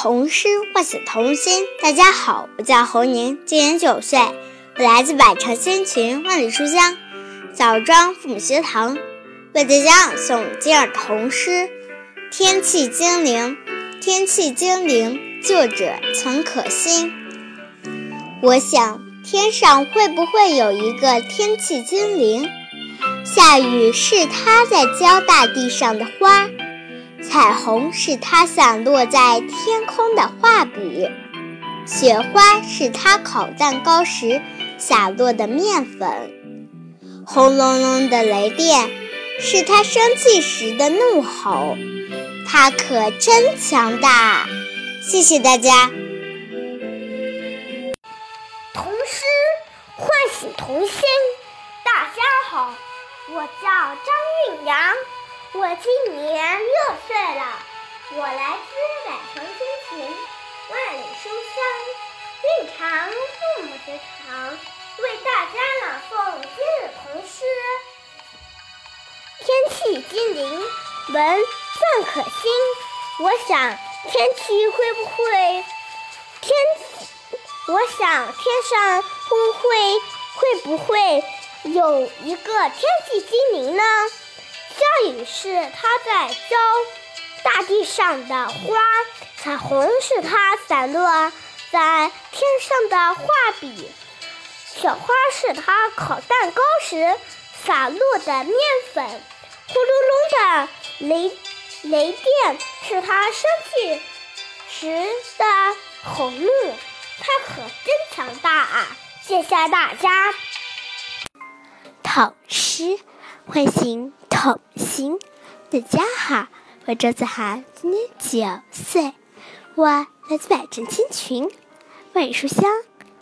童诗唤醒童心。大家好，我叫侯宁，今年九岁，我来自百城千群万里书香枣庄父母学堂，为大家朗诵今日童诗《天气精灵》。天气精灵，作者陈可辛。我想，天上会不会有一个天气精灵？下雨是它在浇大地上的花。彩虹是它散落在天空的画笔，雪花是它烤蛋糕时洒落的面粉，轰隆隆的雷电是它生气时的怒吼。它可真强大！谢谢大家。童诗唤醒童心。大家好，我叫张韵阳。我今年六岁了，我来自百城千群，万里书香，蕴藏父母学堂，为大家朗诵今日童诗《天气精灵》文范可欣。我想天气会不会天？我想天上会不会会不会有一个天气精灵呢？下雨是它在浇大地上的花，彩虹是它散落在天上的画笔，雪花是它烤蛋糕时洒落的面粉，呼噜噜的雷雷电是它生气时的吼怒，它可真强大啊！谢谢大家。唐 诗唤醒。童心，大家好，我周子涵，今年九岁，我来自百城千群，万里书香，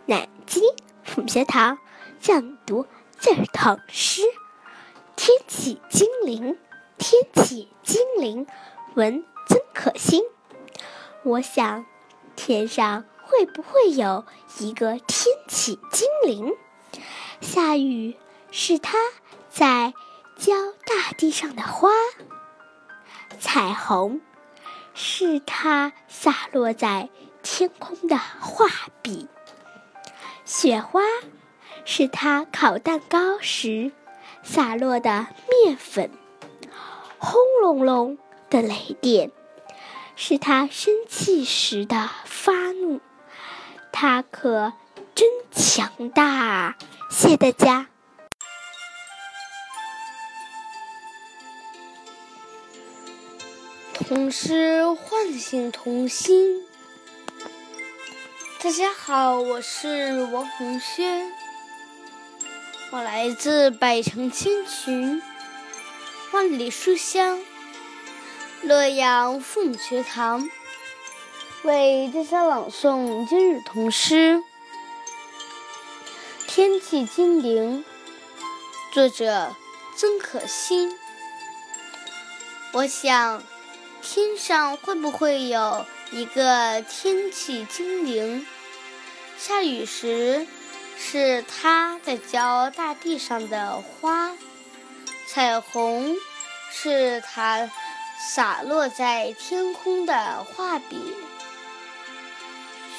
南京父母学堂，讲读今日童诗。天启精灵，天启精灵，文曾可欣。我想，天上会不会有一个天启精灵？下雨是他在。浇大地上的花，彩虹是它洒落在天空的画笔；雪花是它烤蛋糕时洒落的面粉；轰隆隆的雷电是它生气时的发怒。它可真强大！谢谢大家。童诗唤醒童心。大家好，我是王红轩，我来自百城千群，万里书香，洛阳凤学堂，为大家朗诵今日童诗《天气精灵》，作者曾可欣。我想。天上会不会有一个天气精灵？下雨时，是它在浇大地上的花；彩虹是它洒落在天空的画笔；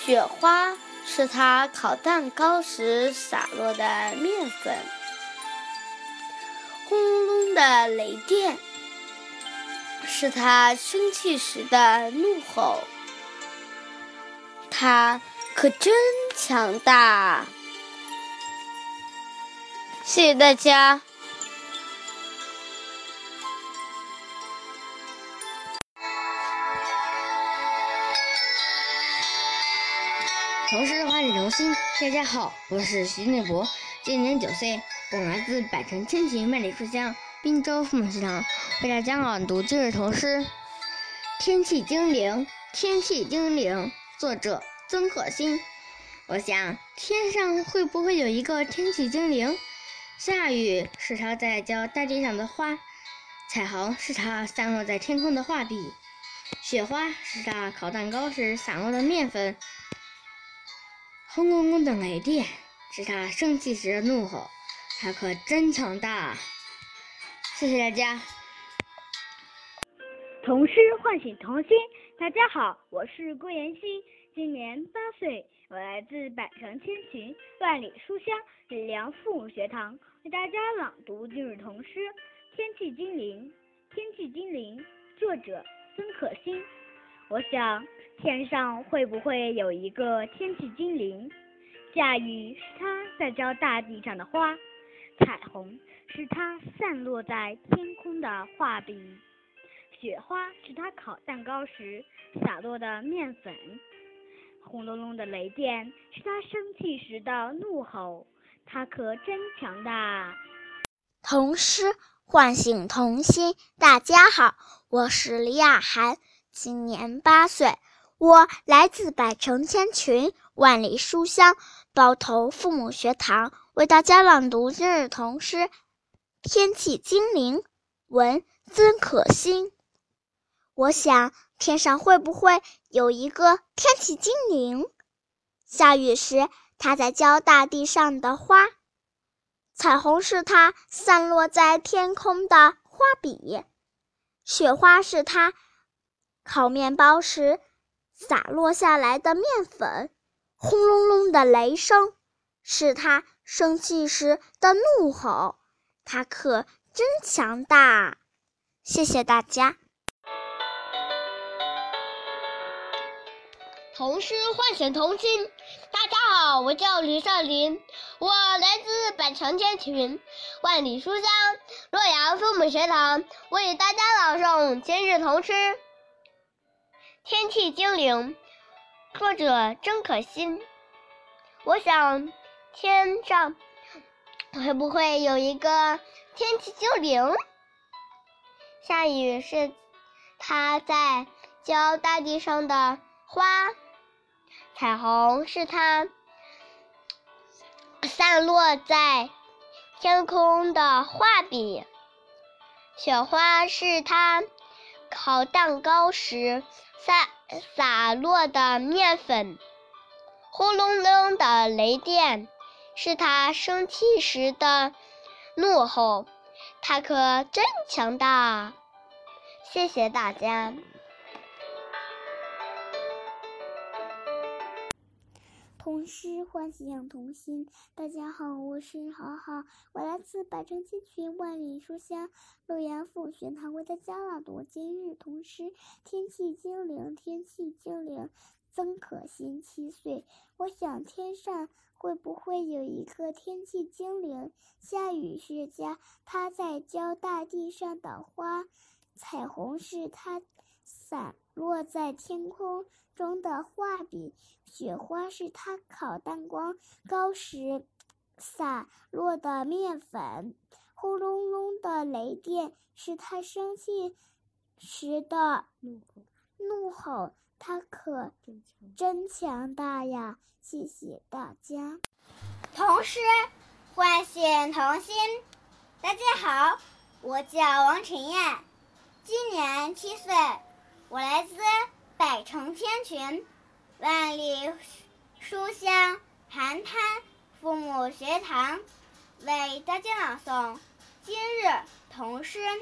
雪花是它烤蛋糕时洒落的面粉；轰隆隆的雷电。是他生气时的怒吼，他可真强大！谢谢大家。童诗花里童心，大家好，我是徐内博，今年九岁，我来自百城千群万里书香滨州父母学堂。为大家朗读今日童诗《天气精灵》。天气精灵，作者曾可欣。我想，天上会不会有一个天气精灵？下雨是它在浇大地上的花，彩虹是它散落在天空的画笔，雪花是它烤蛋糕时散落的面粉，轰隆隆的雷电是它生气时的怒吼。它可真强大！谢谢大家。童诗唤醒童心。大家好，我是顾妍希，今年八岁，我来自百城千群、万里书香李良父母学堂，为大家朗读今日童诗《天气精灵》。天气精灵，作者曾可欣。我想，天上会不会有一个天气精灵？下雨是它在浇大地上的花，彩虹是它散落在天空的画笔。雪花是它烤蛋糕时洒落的面粉，轰隆隆的雷电是它生气时的怒吼，它可真强大！童诗唤醒童心。大家好，我是李雅涵，今年八岁，我来自百城千群、万里书香包头父母学堂，为大家朗读今日童诗《天气精灵》，文曾可欣。我想，天上会不会有一个天气精灵？下雨时，它在浇大地上的花；彩虹是它散落在天空的花笔；雪花是它烤面包时洒落下来的面粉；轰隆隆的雷声是它生气时的怒吼。他可真强大！谢谢大家。童诗唤醒童心。大家好，我叫李少林，我来自百城千群、万里书香洛阳父母学堂，为大家朗诵今日童诗《天气精灵》，作者曾可欣。我想，天上会不会有一个天气精灵？下雨是它在浇大地上的花。彩虹是它散落在天空的画笔，雪花是它烤蛋糕时撒洒落的面粉，轰隆隆的雷电是他生气时的怒吼，他可真强大！谢谢大家。童诗唤醒童心。大家好，我是好好，我来自百城千群、万里书香洛阳父学堂，为大家朗读今日童诗《天气精灵》。天气精灵，曾可欣七岁。我想，天上会不会有一个天气精灵？下雨是家，它在浇大地上的花；彩虹是它散落在天空。中的画笔，雪花是它烤蛋糕糕时洒落的面粉，轰隆隆的雷电是它生气时的怒吼，它可真强大呀！谢谢大家。童诗唤醒童心。大家好，我叫王晨燕，今年七岁，我来自。百城千群，万里书香寒滩父母学堂为大家朗诵今日童诗《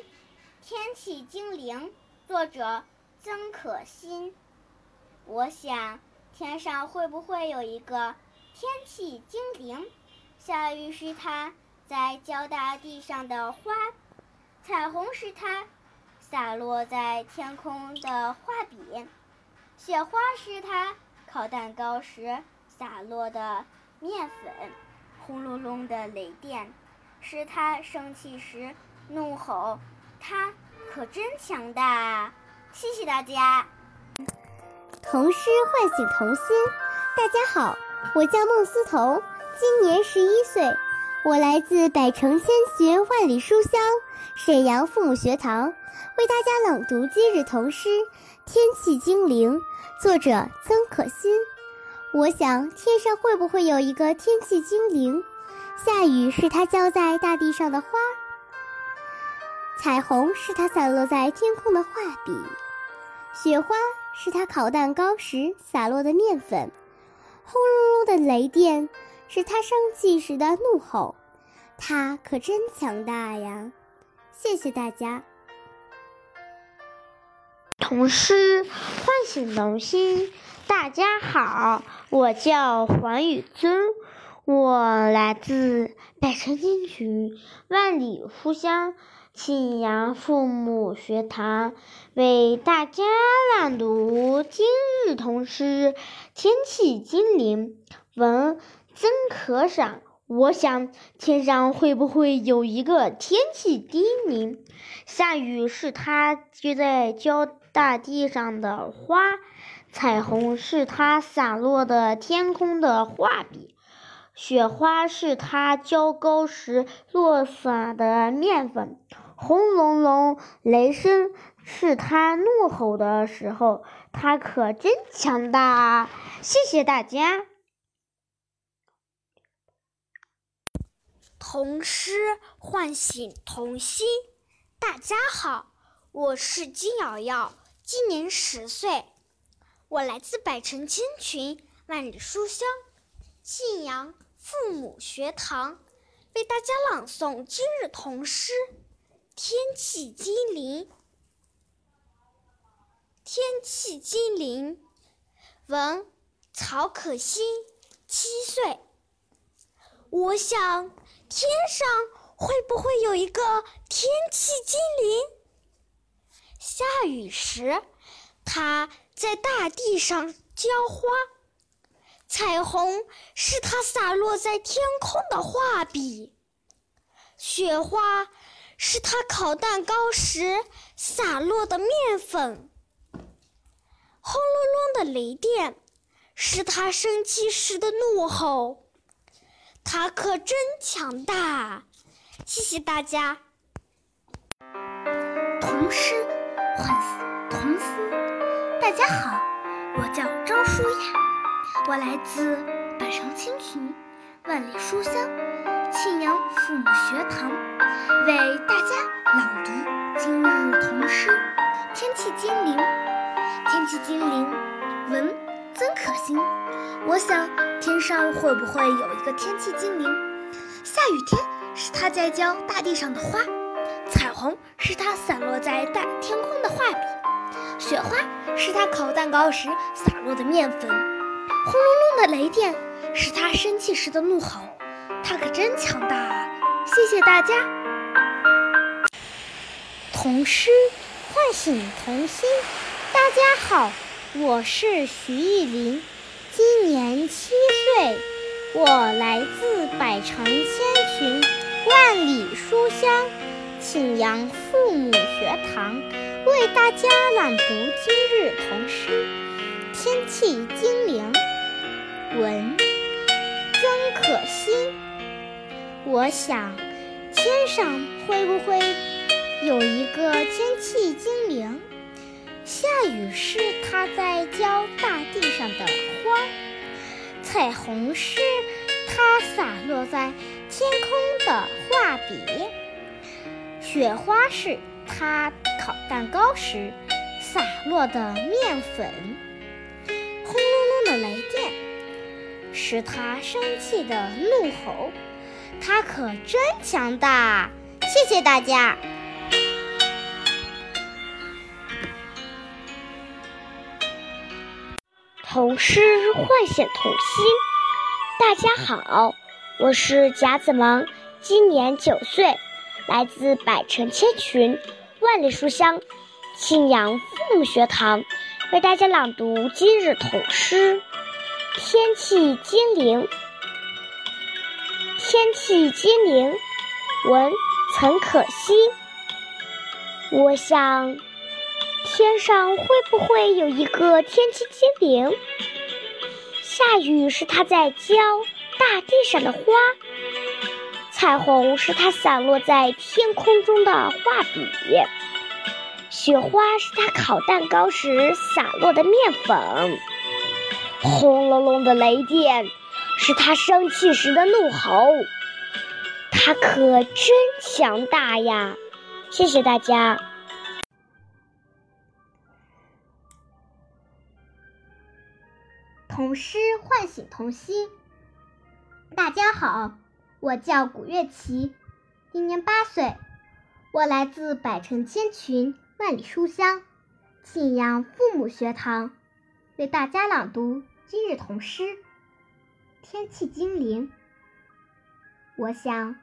天气精灵》，作者曾可欣。我想，天上会不会有一个天气精灵？下雨是它在浇大地上的花，彩虹是它洒落在天空的画笔。雪花是它烤蛋糕时洒落的面粉，轰隆隆的雷电是它生气时怒吼，它可真强大！谢谢大家。童诗唤醒童心。大家好，我叫孟思彤，今年十一岁，我来自百城千寻万里书香沈阳父母学堂，为大家朗读今日童诗。天气精灵，作者曾可欣。我想，天上会不会有一个天气精灵？下雨是它浇在大地上的花，彩虹是它散落在天空的画笔，雪花是他烤蛋糕时洒落的面粉，轰隆隆的雷电是他生气时的怒吼。他可真强大呀！谢谢大家。童诗唤醒童心。大家好，我叫黄宇尊，我来自百城金曲、万里书香庆阳父母学堂，为大家朗读今日童诗《天气精灵》。文曾可赏。我想，天上会不会有一个天气精灵？下雨是它就在浇大地上的花，彩虹是它洒落的天空的画笔，雪花是它浇糕时落洒的面粉，轰隆隆雷声是它怒吼的时候，它可真强大啊！谢谢大家。童诗唤醒童心。大家好，我是金瑶瑶，今年十岁，我来自百城千群、万里书香信阳父母学堂，为大家朗诵今日童诗《天气精灵》。天气精灵，文曹可欣，七岁。我想。天上会不会有一个天气精灵？下雨时，它在大地上浇花；彩虹是它洒落在天空的画笔；雪花是它烤蛋糕时洒落的面粉；轰隆隆的雷电是它生气时的怒吼。他可真强大！谢谢大家。童诗唤醒童心。大家好，我叫张舒雅，我来自百城千群、万里书香庆阳父母学堂，为大家朗读今日童诗《天气精灵》。天气精灵，文曾可欣。我想，天上会不会有一个天气精灵？下雨天是它在浇大地上的花，彩虹是它洒落在大天空的画笔，雪花是它烤蛋糕时洒落的面粉，轰隆隆的雷电是他生气时的怒吼。他可真强大啊！谢谢大家。童诗唤醒童心。大家好，我是徐艺林。今年七岁，我来自百城千群、万里书香庆阳父母学堂，为大家朗读今日童诗《天气精灵》。文曾可欣。我想，天上会不会有一个天气精灵？下雨时，它在浇大地上的花；彩虹是它洒落在天空的画笔；雪花是它烤蛋糕时洒落的面粉；轰隆隆的雷电使他生气的怒吼。他可真强大！谢谢大家。童诗唤醒童心。大家好，我是贾子萌，今年九岁，来自百城千群、万里书香庆阳父母学堂，为大家朗读今日童诗《天气精灵》。天气精灵，文曾可欣。我想。天上会不会有一个天气精灵？下雨是它在浇大地上的花，彩虹是它洒落在天空中的画笔，雪花是它烤蛋糕时洒落的面粉，轰隆隆的雷电是他生气时的怒吼。他可真强大呀！谢谢大家。童诗唤醒童心。大家好，我叫古月琪，今年八岁，我来自百城千群、万里书香庆阳父母学堂为大家朗读今日童诗《天气精灵》。我想，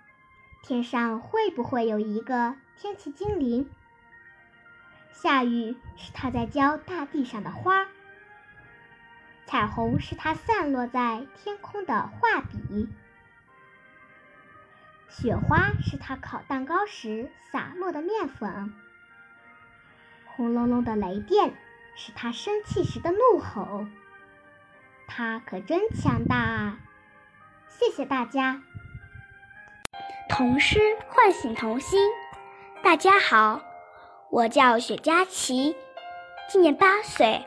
天上会不会有一个天气精灵？下雨是它在浇大地上的花，彩虹是它散落在天空的画笔，雪花是它烤蛋糕时洒落的面粉，轰隆隆的雷电是它生气时的怒吼。它可真强大啊！谢谢大家。童诗唤醒童心。大家好，我叫雪佳琪，今年八岁，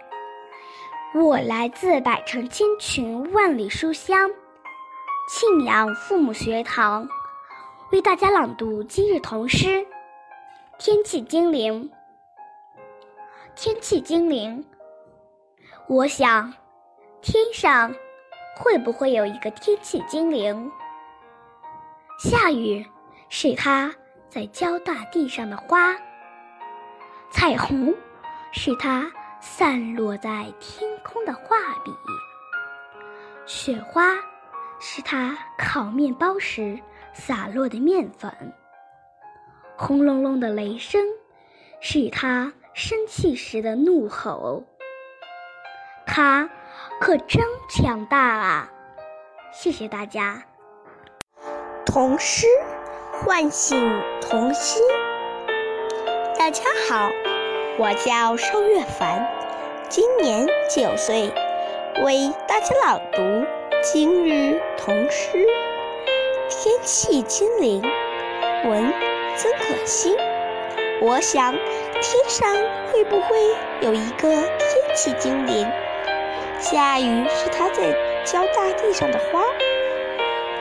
我来自百城千群万里书香庆阳父母学堂，为大家朗读今日童诗《天气精灵》。天气精灵，我想，天上会不会有一个天气精灵？下雨是它在浇大地上的花，彩虹是它散落在天空的画笔，雪花是它烤面包时洒落的面粉，轰隆隆的雷声是它生气时的怒吼。它可真强大啊！谢谢大家。童诗唤醒童心。大家好，我叫邵月凡，今年九岁，为大家朗读今日童诗《天气精灵》。文曾可欣。我想，天上会不会有一个天气精灵？下雨是它在浇大地上的花。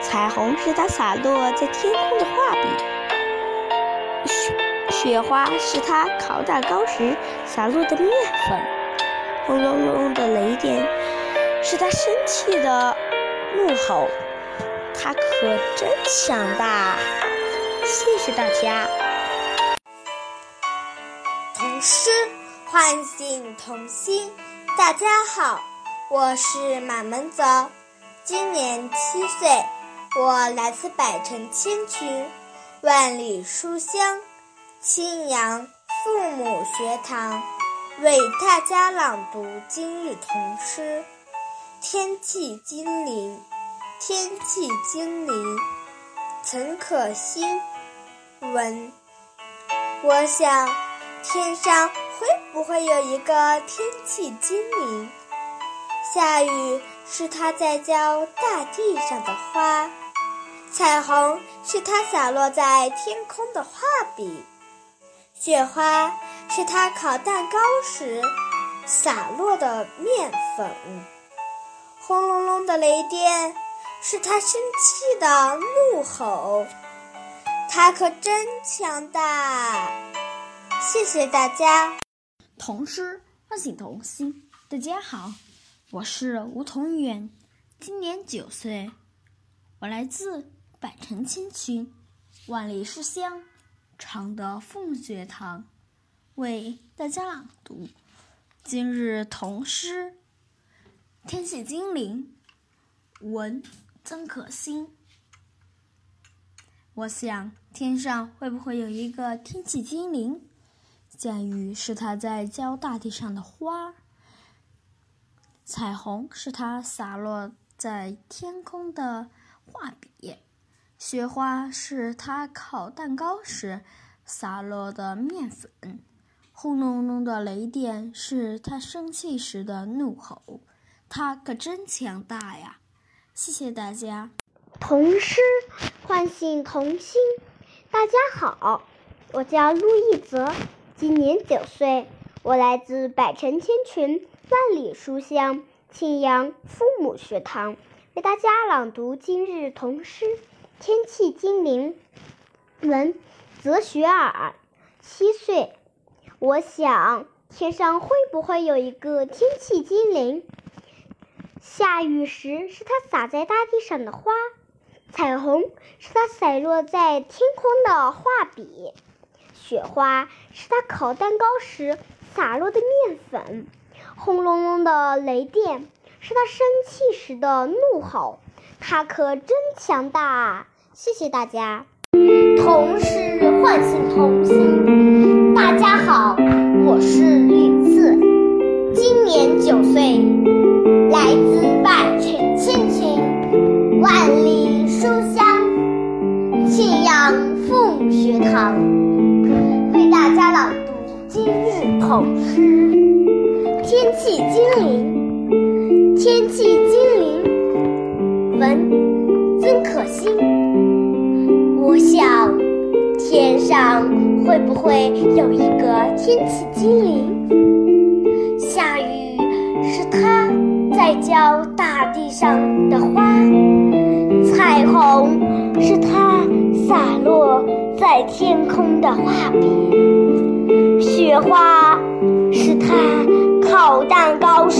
彩虹是它洒落在天空的画笔，雪雪花是它烤蛋糕时洒落的面粉，轰隆隆的雷电是它生气的怒吼。它可真强大！谢谢大家。童诗唤醒童心。大家好，我是马门泽，今年七岁。我来自百城千群，万里书香，青阳父母学堂，为大家朗读今日童诗《天气精灵》。天气精灵，曾可欣。文，我想，天上会不会有一个天气精灵？下雨是它在浇大地上的花。彩虹是它洒落在天空的画笔，雪花是它烤蛋糕时洒落的面粉，轰隆隆的雷电是它生气的怒吼。它可真强大！谢谢大家。童诗唤醒童心。大家好，我是吴同远，今年九岁，我来自。百城千群，万里书香，常德凤学堂为大家朗读今日童诗《天气精灵》。文曾可欣。我想，天上会不会有一个天气精灵？下雨是它在浇大地上的花，彩虹是它洒落在天空的画笔。雪花是它烤蛋糕时洒落的面粉，轰隆隆的雷电是它生气时的怒吼。它可真强大呀！谢谢大家。童诗唤醒童心。大家好，我叫陆一泽，今年九岁，我来自百城千群万里书香庆阳父母学堂，为大家朗读今日童诗。天气精灵，文泽雪尔，七岁。我想，天上会不会有一个天气精灵？下雨时是它洒在大地上的花，彩虹是它洒落在天空的画笔，雪花是它烤蛋糕时洒落的面粉，轰隆隆的雷电是他生气时的怒吼。他可真强大啊！谢谢大家。童诗唤醒童心。大家好，我是李四，今年九岁，来自百城千群，万里书香，庆阳父母学堂，为大家朗读今日童诗《天气精灵》。天气精灵，文曾可欣。我想，天上会不会有一个天气精灵？下雨是它在浇大地上的花，彩虹是它洒落在天空的画笔，雪花是它烤蛋糕时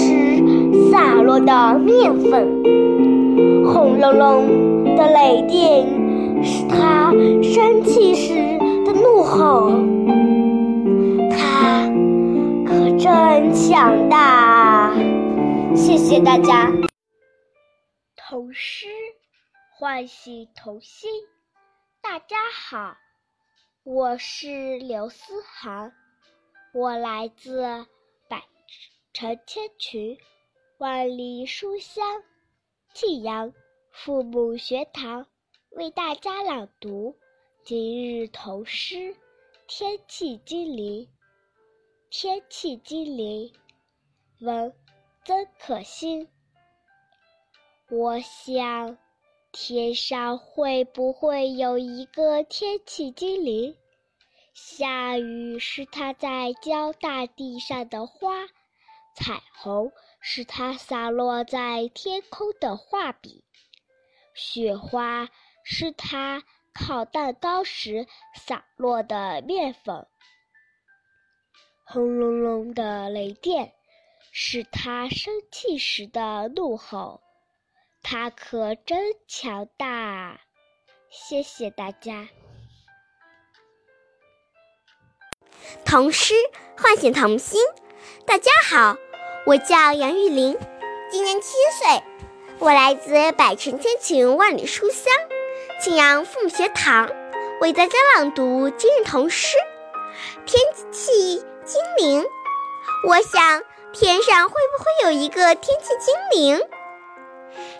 洒落的面粉，轰隆隆的雷电。是他生气时的怒吼，他可真强大啊！谢谢大家。童诗唤醒童心。大家好，我是刘思涵，我来自成千群，万里书香庆阳父母学堂。为大家朗读今日童诗《天气精灵》。天气精灵，文曾可欣。我想，天上会不会有一个天气精灵？下雨是它在浇大地上的花，彩虹是它洒落在天空的画笔，雪花。是他烤蛋糕时洒落的面粉，轰隆隆的雷电是他生气时的怒吼，他可真强大！谢谢大家。童诗唤醒童心。大家好，我叫杨玉玲，今年七岁，我来自百城千群万里书香。庆阳父母学堂为大家朗读今日童诗《天气精灵》。我想，天上会不会有一个天气精灵？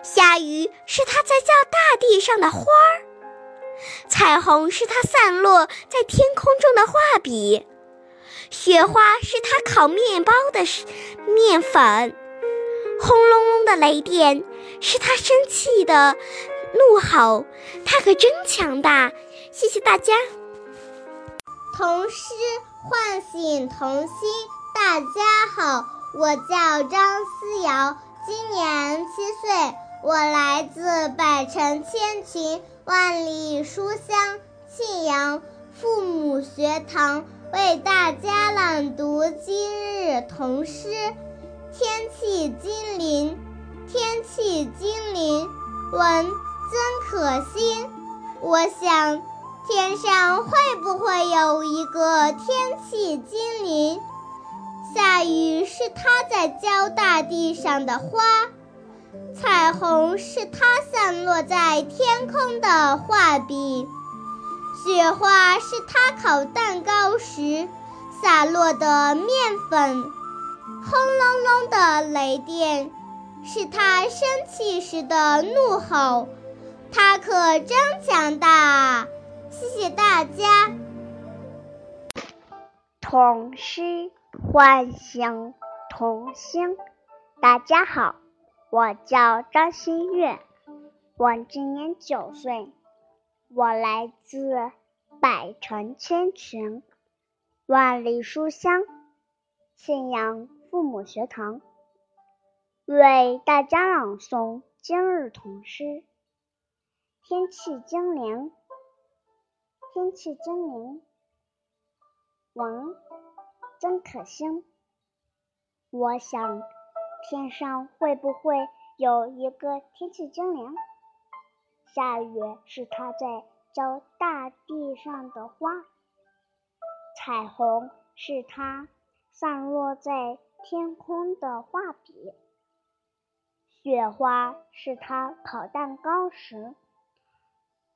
下雨是它在叫大地上的花儿，彩虹是它散落在天空中的画笔，雪花是他烤面包的面粉，轰隆隆的雷电是他生气的。怒吼，他可真强大！谢谢大家。童诗唤醒童心。大家好，我叫张思瑶，今年七岁，我来自百城千群，万里书香庆阳父母学堂，为大家朗读今日童诗《天气精灵》。天气精灵，文。曾可欣，我想，天上会不会有一个天气精灵？下雨是它在浇大地上的花，彩虹是它散落在天空的画笔，雪花是他烤蛋糕时洒落的面粉，轰隆隆的雷电是他生气时的怒吼。他可真强大啊！谢谢大家。童诗幻想童心。大家好，我叫张馨月，我今年九岁，我来自百城千群，万里书香信阳父母学堂，为大家朗诵今日童诗。天气精灵，天气精灵，王曾可欣。我想，天上会不会有一个天气精灵？下雨是它在浇大地上的花，彩虹是它散落在天空的画笔。雪花是他烤蛋糕时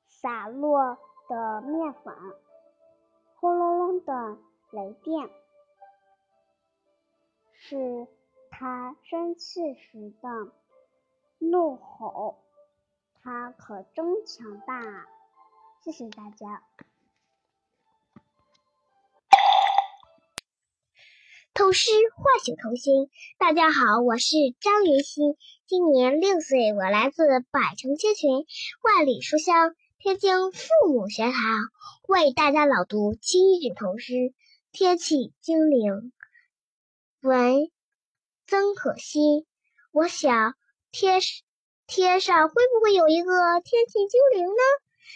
洒落的面粉。轰隆隆的雷电是他生气时的怒吼。他可真强大！谢谢大家。童诗唤醒童心。大家好，我是张云熙，今年六岁，我来自百城千群，万里书香天津父母学堂，为大家朗读今日童诗《天气精灵》。文曾可欣。我想天天上会不会有一个天气精灵呢？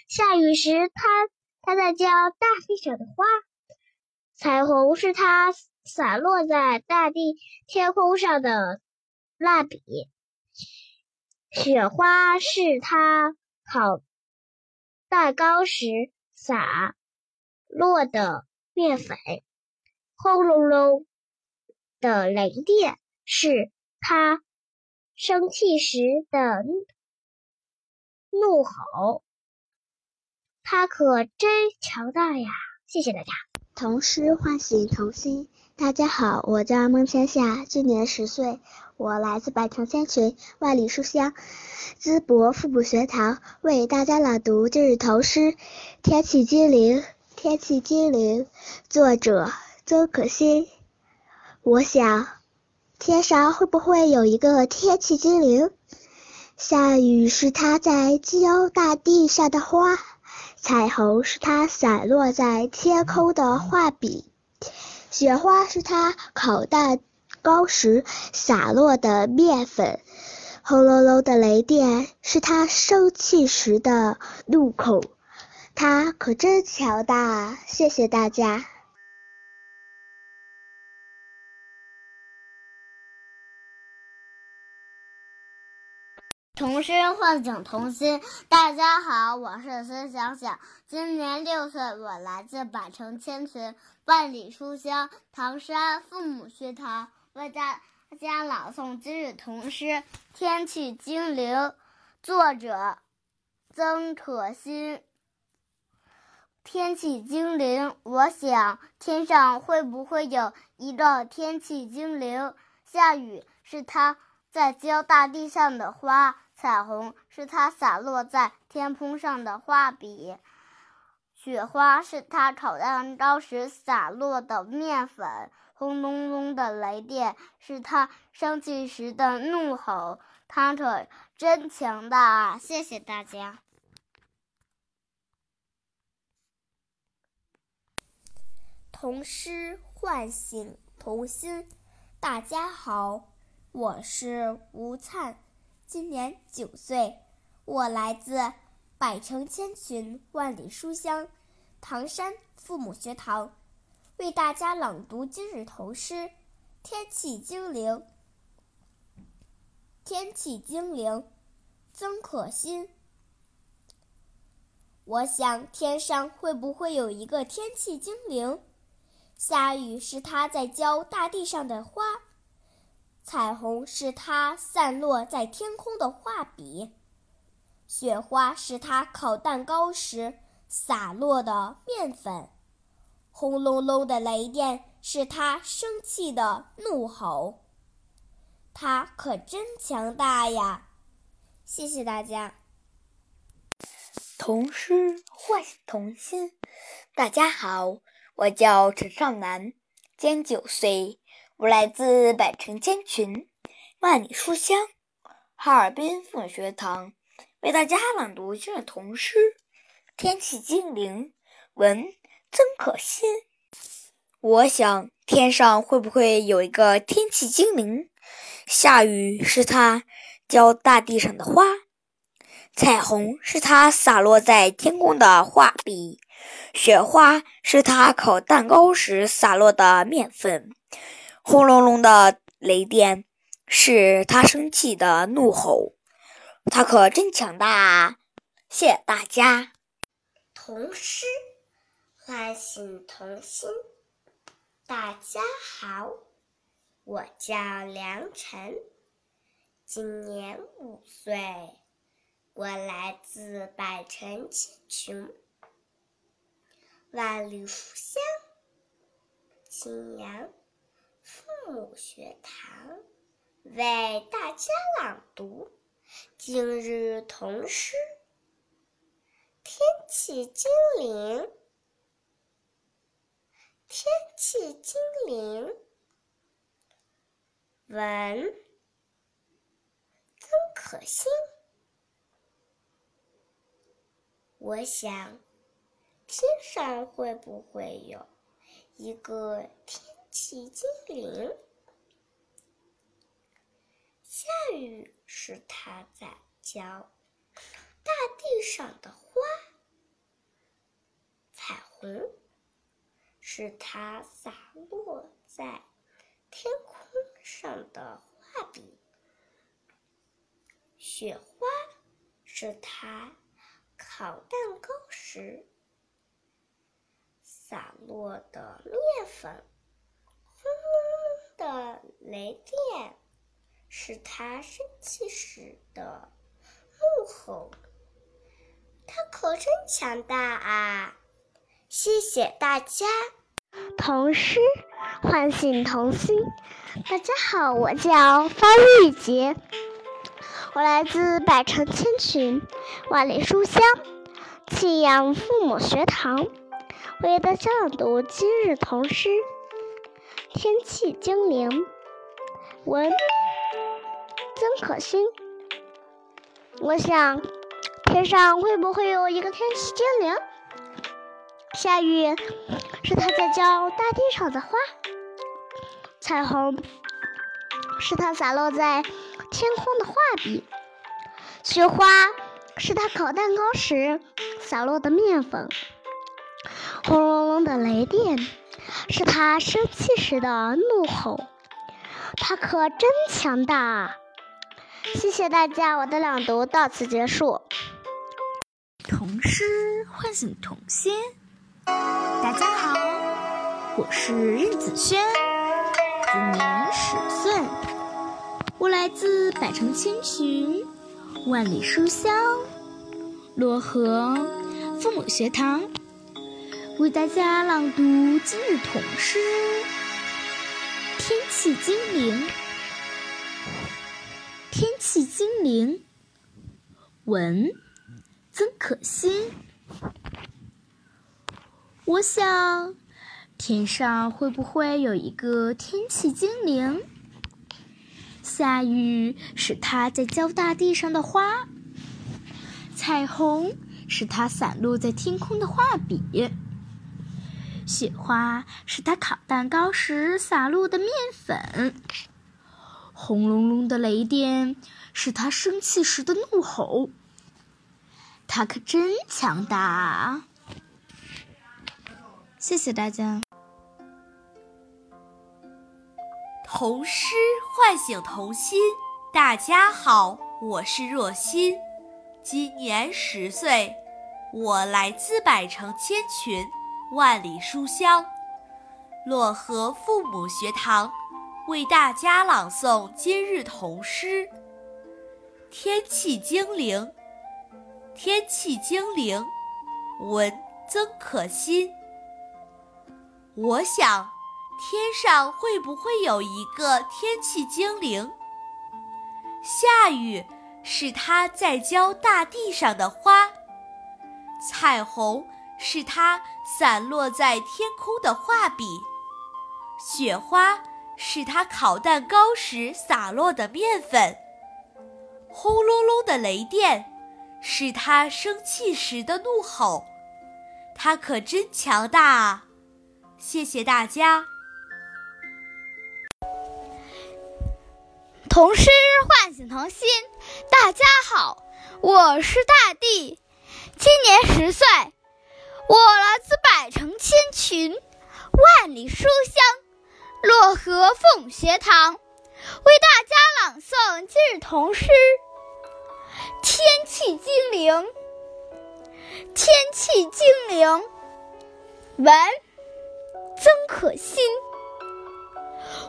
下雨时，它它在浇大地上的花，彩虹是它洒落在大地天空上的蜡笔，雪花是它烤蛋糕时洒落的面粉，轰隆隆的雷电是它。生气时的怒吼，他可真强大呀！谢谢大家。童诗唤醒童心。大家好，我叫孟千夏，今年十岁，我来自百城千群，万里书香淄博父母学堂，为大家朗读今日童诗《天气精灵》。天气精灵，作者曾可欣。我想。天上会不会有一个天气精灵？下雨是它在浇大地上的花，彩虹是它散落在天空的画笔，雪花是它烤蛋糕时洒落的面粉，轰隆隆的雷电是它生气时的怒吼。它可真强大！谢谢大家。童诗唤醒童心。大家好，我是孙想想，今年六岁，我来自百城千群，万里书香唐山父母学堂，为大家朗诵今日童诗《天气精灵》，作者曾可欣。天气精灵，我想天上会不会有一个天气精灵？下雨是它在浇大地上的花。彩虹是它洒落在天空上的画笔，雪花是它烤蛋糕时洒落的面粉，轰隆隆的雷电是它生气时的怒吼。它可真强大啊！谢谢大家。童诗唤醒童心。大家好，我是吴灿。今年九岁，我来自百城千群，万里书香唐山父母学堂，为大家朗读今日童诗《天气精灵》。天气精灵，曾可欣。我想天上会不会有一个天气精灵？下雨是它在浇大地上的花。彩虹是它散落在天空的画笔，雪花是它烤蛋糕时洒落的面粉，轰隆隆的雷电是它生气的怒吼。它可真强大呀！谢谢大家。童诗唤醒童心。大家好，我叫陈少南，今年九岁。我来自百城千群，万里书香，哈尔滨父母学堂，为大家朗读今日童诗《天气精灵》。文曾可欣。我想，天上会不会有一个天气精灵？下雨是它浇大地上的花，彩虹是它洒落在天空的画笔，雪花是它烤蛋糕时洒落的面粉。轰隆隆的雷电是他生气的怒吼，他可真强大啊！谢谢大家。童诗唤醒童心。大家好，我叫梁晨，今年五岁，我来自百城千群，万里书香，青阳父母学堂为大家朗读今日童诗《天气精灵》。天气精灵，文曾可欣。我想，天上会不会有一个天气精灵？下雨时，它在浇大地上的花，彩虹。是它洒落在天空上的画笔，雪花是它烤蛋糕时洒落的面粉，轰隆隆的雷电是他生气时的怒吼。他可真强大啊！谢谢大家。童诗唤醒童心。大家好，我叫方玉洁，我来自百城千群，万里书香，庆阳父母学堂，为大家朗读今日童诗《天气精灵》。文曾可欣。我想，天上会不会有一个天气精灵？下雨是它在浇大地上的花，彩虹是它洒落在天空的画笔，雪花是它烤蛋糕时洒落的面粉，轰隆隆的雷电是他生气时的怒吼。他可真强大！谢谢大家，我的朗读到此结束。童诗唤醒童心。大家好，我是任子轩，今年十岁，我来自百城千群，万里书香，漯河父母学堂，为大家朗读今日童诗《天气精灵》。天气精灵，文曾可欣。我想，天上会不会有一个天气精灵？下雨是它在浇大地上的花，彩虹是它散落在天空的画笔，雪花是他烤蛋糕时洒落的面粉，轰隆隆的雷电是他生气时的怒吼。他可真强大！谢谢大家。童诗唤醒童心。大家好，我是若欣，今年十岁，我来自百城千群，万里书香，漯河父母学堂，为大家朗诵今日童诗《天气精灵》。天气精灵，文曾可欣。我想，天上会不会有一个天气精灵？下雨是它在浇大地上的花，彩虹是它散落在天空的画笔，雪花是它烤蛋糕时洒落的面粉，轰隆隆的雷电是它生气时的怒吼。它可真强大啊！谢谢大家。童诗唤醒童心。大家好，我是大地，今年十岁，我来自百城千群，万里书香，漯河凤学堂，为大家朗诵今日童诗《天气精灵》。天气精灵，文。曾可欣。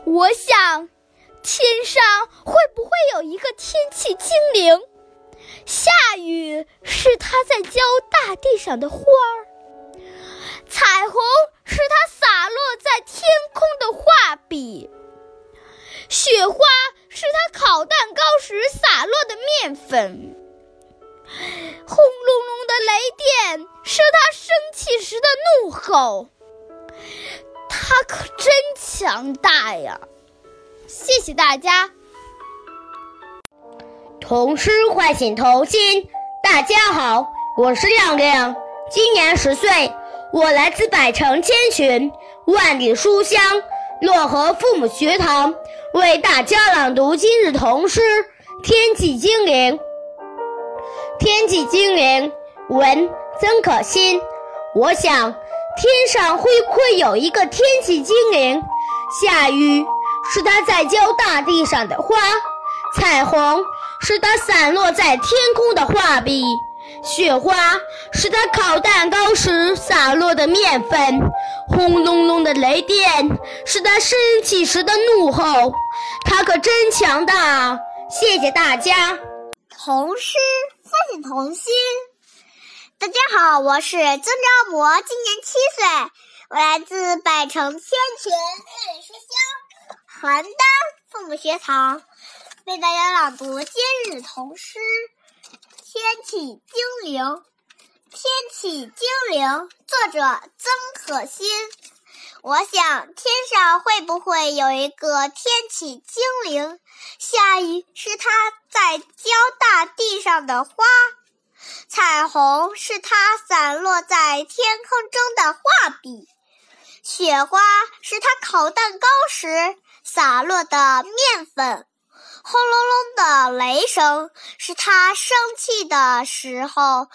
我想，天上会不会有一个天气精灵？下雨是它在浇大地上的花儿，彩虹是它洒落在天空的画笔，雪花是它烤蛋糕时洒落的面粉，轰隆隆的雷电是它生气时的怒吼。它可真强大呀！谢谢大家。童诗唤醒童心。大家好，我是亮亮，今年十岁，我来自百城千群，万里书香漯河父母学堂，为大家朗读今日童诗《天气精灵》。天气精灵，文曾可欣。我想。天上会不会有一个天气精灵？下雨是它在浇大地上的花，彩虹是它散落在天空的画笔，雪花是它烤蛋糕时洒落的面粉，轰隆隆的雷电是它升起时的怒吼。它可真强大！谢谢大家。童诗唤醒童心。大家好，我是曾昭博，今年七岁，我来自百城千泉万里书香邯郸父母学堂，为大家朗读今日童诗《天气精灵》。天气精灵，作者曾可欣。我想，天上会不会有一个天气精灵？下雨是它在浇大地上的花。彩虹是它散落在天空中的画笔，雪花是它烤蛋糕时洒落的面粉，轰隆隆的雷声是他生气的时候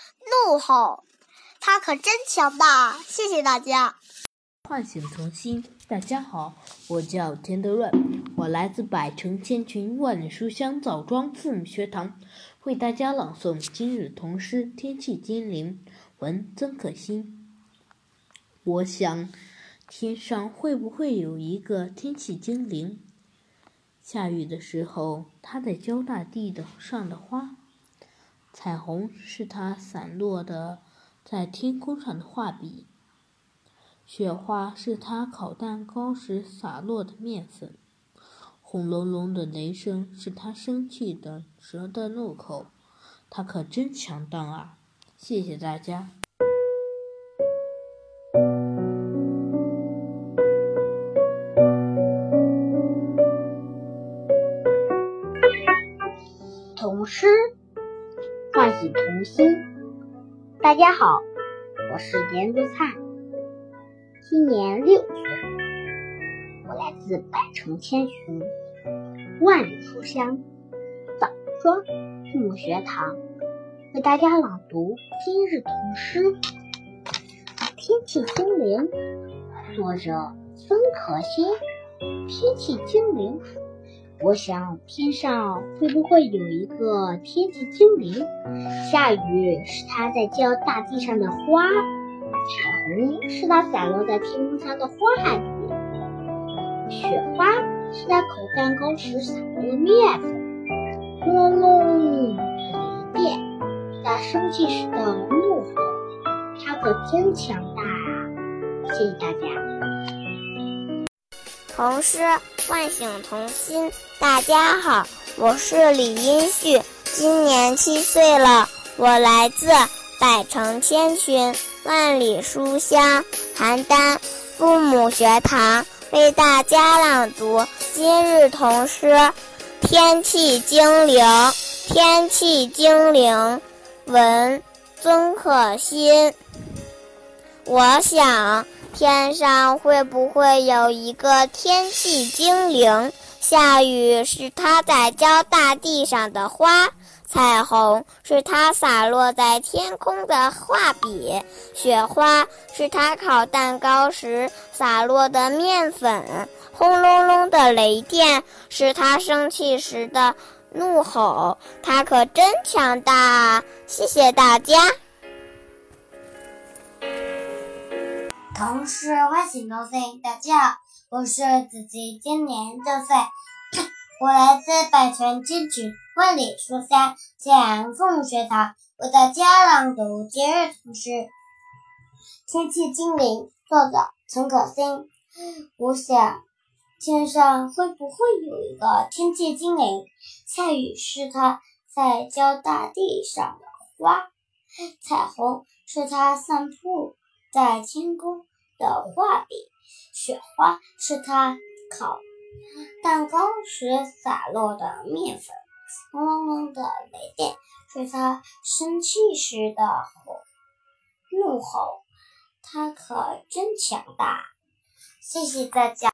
怒吼。他可真强大！谢谢大家。唤醒童心，大家好，我叫田德润，我来自百城千群万里书香枣庄父母学堂。为大家朗诵今日童诗《天气精灵》，文曾可欣。我想，天上会不会有一个天气精灵？下雨的时候，它在浇大地的上的花。彩虹是它散落的在天空上的画笔。雪花是它烤蛋糕时洒落的面粉。轰隆隆的雷声是他生气的蛇的怒口，他可真强大啊！谢谢大家。童心。大家好，我是田如灿，今年六岁，我来自百城千寻。万里书香，枣庄父母学堂为大家朗读今日童诗《天气精灵》，作者孙可欣。天气精灵，我想天上会不会有一个天气精灵？下雨是它在浇大地上的花，彩虹是它散落在天空上的花笔，雪花。是在烤蛋糕时撒落的面粉，轰隆隆雷电，是他生气时的怒吼，他可真强大啊！谢谢大家。童诗唤醒童心，大家好，我是李英旭，今年七岁了，我来自百城千群万里书香邯郸父母学堂，为大家朗读。今日童诗《天气精灵》，天气精灵，文曾可欣。我想，天上会不会有一个天气精灵？下雨是它在浇大地上的花。彩虹是它洒落在天空的画笔，雪花是它烤蛋糕时洒落的面粉，轰隆隆的雷电是它生气时的怒吼。它可真强大啊！谢谢大家。童诗唤醒童心，大家好，我是子琪，今年六岁，我来自百泉千群，万里书香，咸阳父母学堂，为大家朗读今日童诗《天气精灵》，作者陈可辛。我想，天上会不会有一个天气精灵？下雨是它在浇大地上的花，彩虹是它散布在天空的画笔。雪花是他烤蛋糕时洒落的面粉，轰隆隆的雷电是他生气时的吼怒吼，他可真强大！谢谢大家。